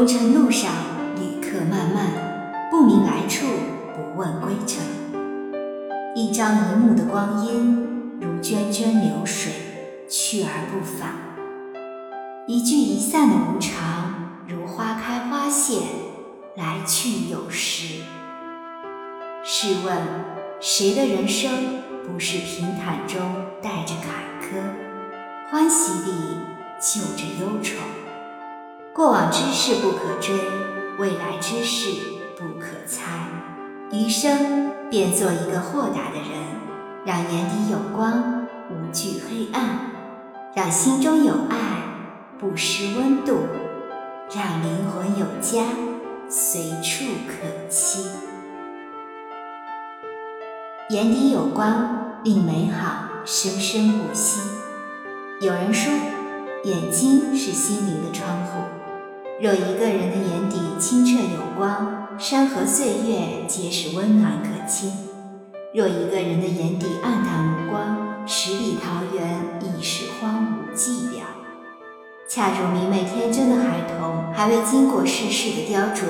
红尘路上，旅客漫漫，不明来处，不问归程。一张一幕的光阴，如涓涓流水，去而不返；一聚一散的无常，如花开花谢，来去有时。试问，谁的人生不是平坦中带着坎坷，欢喜里就着忧愁？过往之事不可追，未来之事不可猜。余生便做一个豁达的人，让眼底有光，无惧黑暗；让心中有爱，不失温度；让灵魂有家，随处可栖。眼底有光，令美好生生不息。有人说，眼睛是心灵的窗户。若一个人的眼底清澈有光，山河岁月皆是温暖可亲；若一个人的眼底暗淡无光，十里桃源亦是荒芜寂寥。恰如明媚天真的孩童，还未经过世事的雕琢、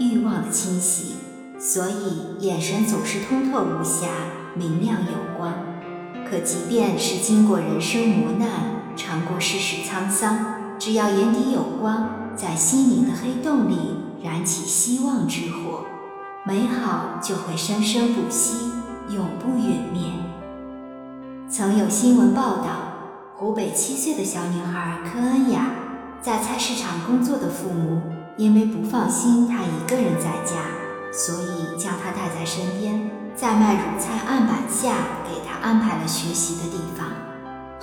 欲望的侵袭，所以眼神总是通透无瑕、明亮有光。可即便是经过人生磨难、只要眼底有光，在心灵的黑洞里。燃起希望之火，美好就会生生不息，永不陨灭。曾有新闻报道，湖北七岁的小女孩柯恩雅，在菜市场工作的父母因为不放心她一个人在家，所以将她带在身边，在卖卤菜案板下给她安排了学习的地方。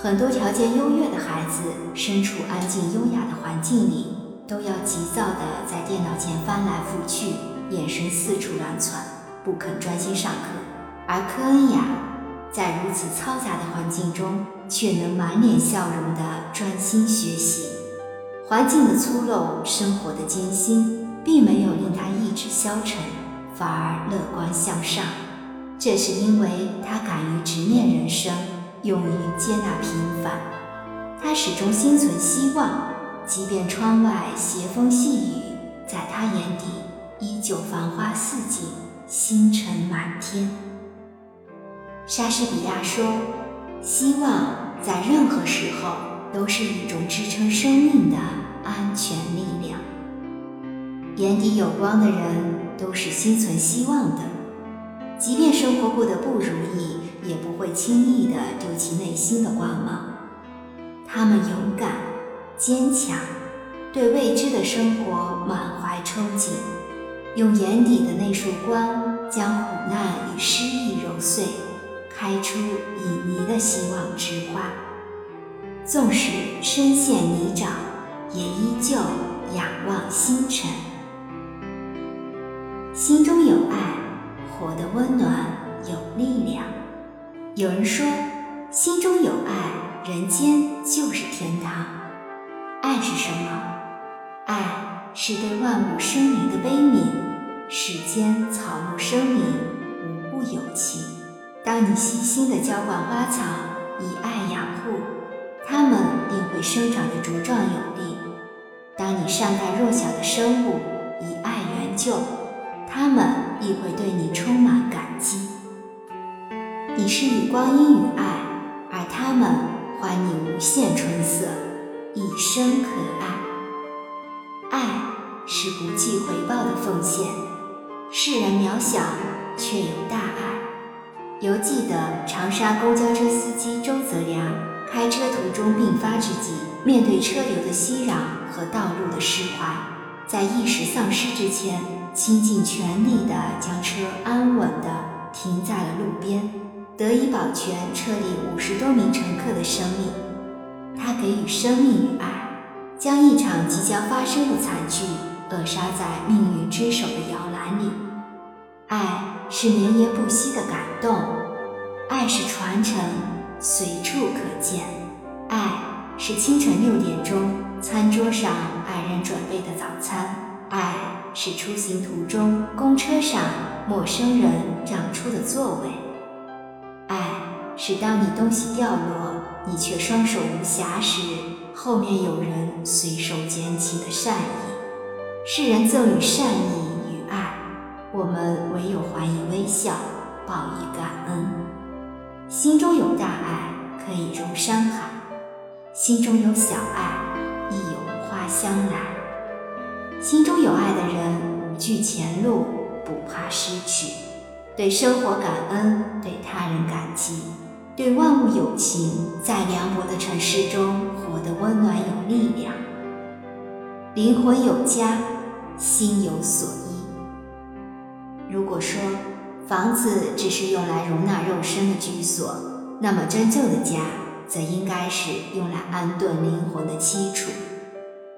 很多条件优越的孩子，身处安静优雅的环境里。都要急躁地在电脑前翻来覆去，眼神四处乱窜，不肯专心上课。而科恩雅在如此嘈杂的环境中，却能满脸笑容地专心学习。环境的粗陋，生活的艰辛，并没有令他意志消沉，反而乐观向上。这是因为他敢于直面人生，勇于接纳平凡。他始终心存希望。即便窗外斜风细雨，在他眼底依旧繁花似锦，星辰满天。莎士比亚说：“希望在任何时候都是一种支撑生命的安全力量。”眼底有光的人都是心存希望的，即便生活过得不如意，也不会轻易地丢弃内心的光芒。他们勇敢。坚强，对未知的生活满怀憧憬，用眼底的那束光，将苦难与失意揉碎，开出旖旎的希望之花。纵使身陷泥沼，也依旧仰望星辰。心中有爱，活得温暖。有人说，心中有爱，人间就是天堂。爱是什么？爱是对万物生灵的悲悯。世间草木生灵，无不有情。当你细心地浇灌花草，以爱养护，它们定会生长得茁壮有力。当你善待弱小的生物，以爱援救，它们亦会对你充满感激。你是与光阴与爱，而他们还你无限春色。一生可爱，爱是不计回报的奉献。世人渺小，却有大爱。犹记得长沙公交车司机周泽良开车途中病发之际，面对车流的熙攘和道路的湿滑，在意识丧失之前，倾尽全力地将车安稳地停在了路边，得以保全车里五十多名乘客的生命。他给予生命与爱，将一场即将发生的惨剧扼杀在命运之手的摇篮里。爱是绵延不息的感动，爱是传承，随处可见。爱是清晨六点钟餐桌上爱人准备的早餐，爱是出行途中公车上陌生人让出的座位，是当你东西掉落。你却双手无暇时，后面有人随手捡起的善意。世人赠予善意与爱，我们唯有还以微笑，报以感恩。心中有大爱，可以容山海；心中有小爱，亦有花香来。心中有爱的人，无惧前路，不怕失去，对生活感恩，对他人感激，对万物有情，在凉薄的城市中活得温暖有力量。灵魂有家，心有所依。如果说房子只是用来容纳肉身的居所，那么真正的家，则应该是用来安顿灵魂的栖处。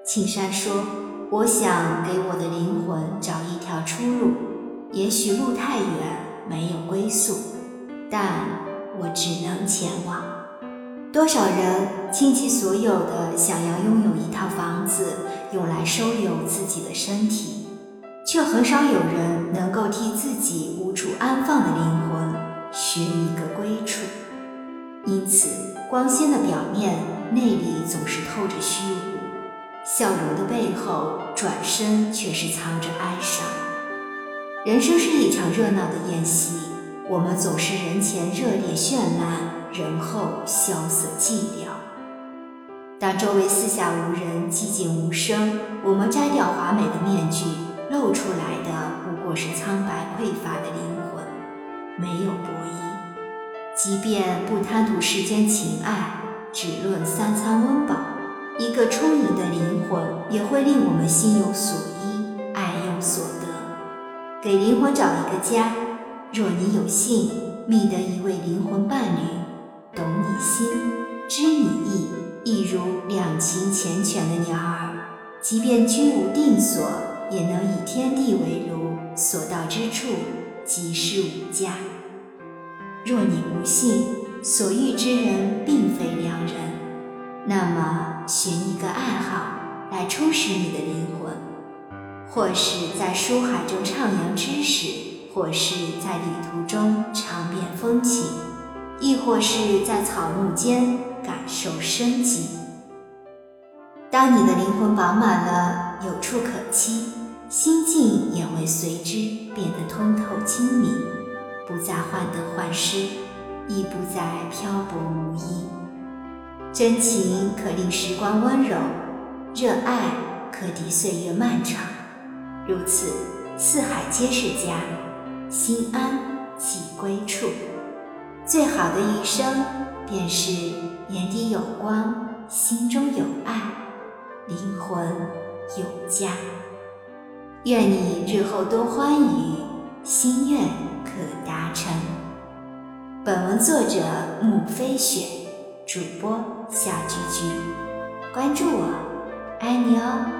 青山说。我想给我的灵魂找一条出路，也许路太远，没有归宿，但我只能前往。多少人倾其所有的想要拥有一套房子，用来收留自己的身体，却很少有人能够替自己无处安放的灵魂寻一个归处。因此，光鲜的表面，内里总是透着虚无。笑容的背后，转身却是藏着哀伤。人生是一场热闹的宴席，我们总是人前热烈绚烂，人后萧瑟寂寥。当周围四下无人，寂静无声，我们摘掉华美的面具，露出来的不过是苍白匮乏的灵魂。没有博弈，即便不贪图世间情爱，只论三餐温饱。一个充盈的灵魂也会令我们心有所依，爱有所得。给灵魂找一个家，若你有幸觅得一位灵魂伴侣，懂你心，知你意，一如两情缱绻的鸟儿，即便居无定所，也能以天地为炉，所到之处即是吾家。若你不幸，所遇之人并非良人，那么。寻一个爱好来充实你的灵魂，或是在书海中徜徉知识，或是在旅途中尝遍风情，亦或是在草木间感受生机。当你的灵魂饱满了，有处可栖，心境也会随之变得通透清明，不再患得患失，亦不再漂泊无依。真情可令时光温柔，热爱可抵岁月漫长。如此，四海皆是家，心安即归处。最好的一生，便是眼底有光，心中有爱，灵魂有家。愿你日后多欢愉，心愿可达成。本文作者：木飞雪。主播小菊菊，关注我，爱你哦。